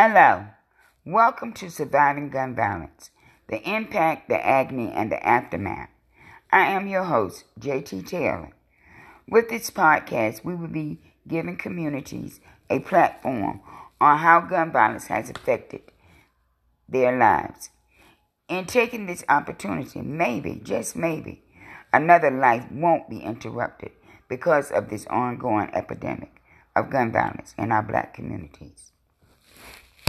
Hello. Welcome to Surviving Gun Violence The Impact, the Agony, and the Aftermath. I am your host, JT Taylor. With this podcast, we will be giving communities a platform on how gun violence has affected their lives. In taking this opportunity, maybe, just maybe, another life won't be interrupted because of this ongoing epidemic of gun violence in our black communities.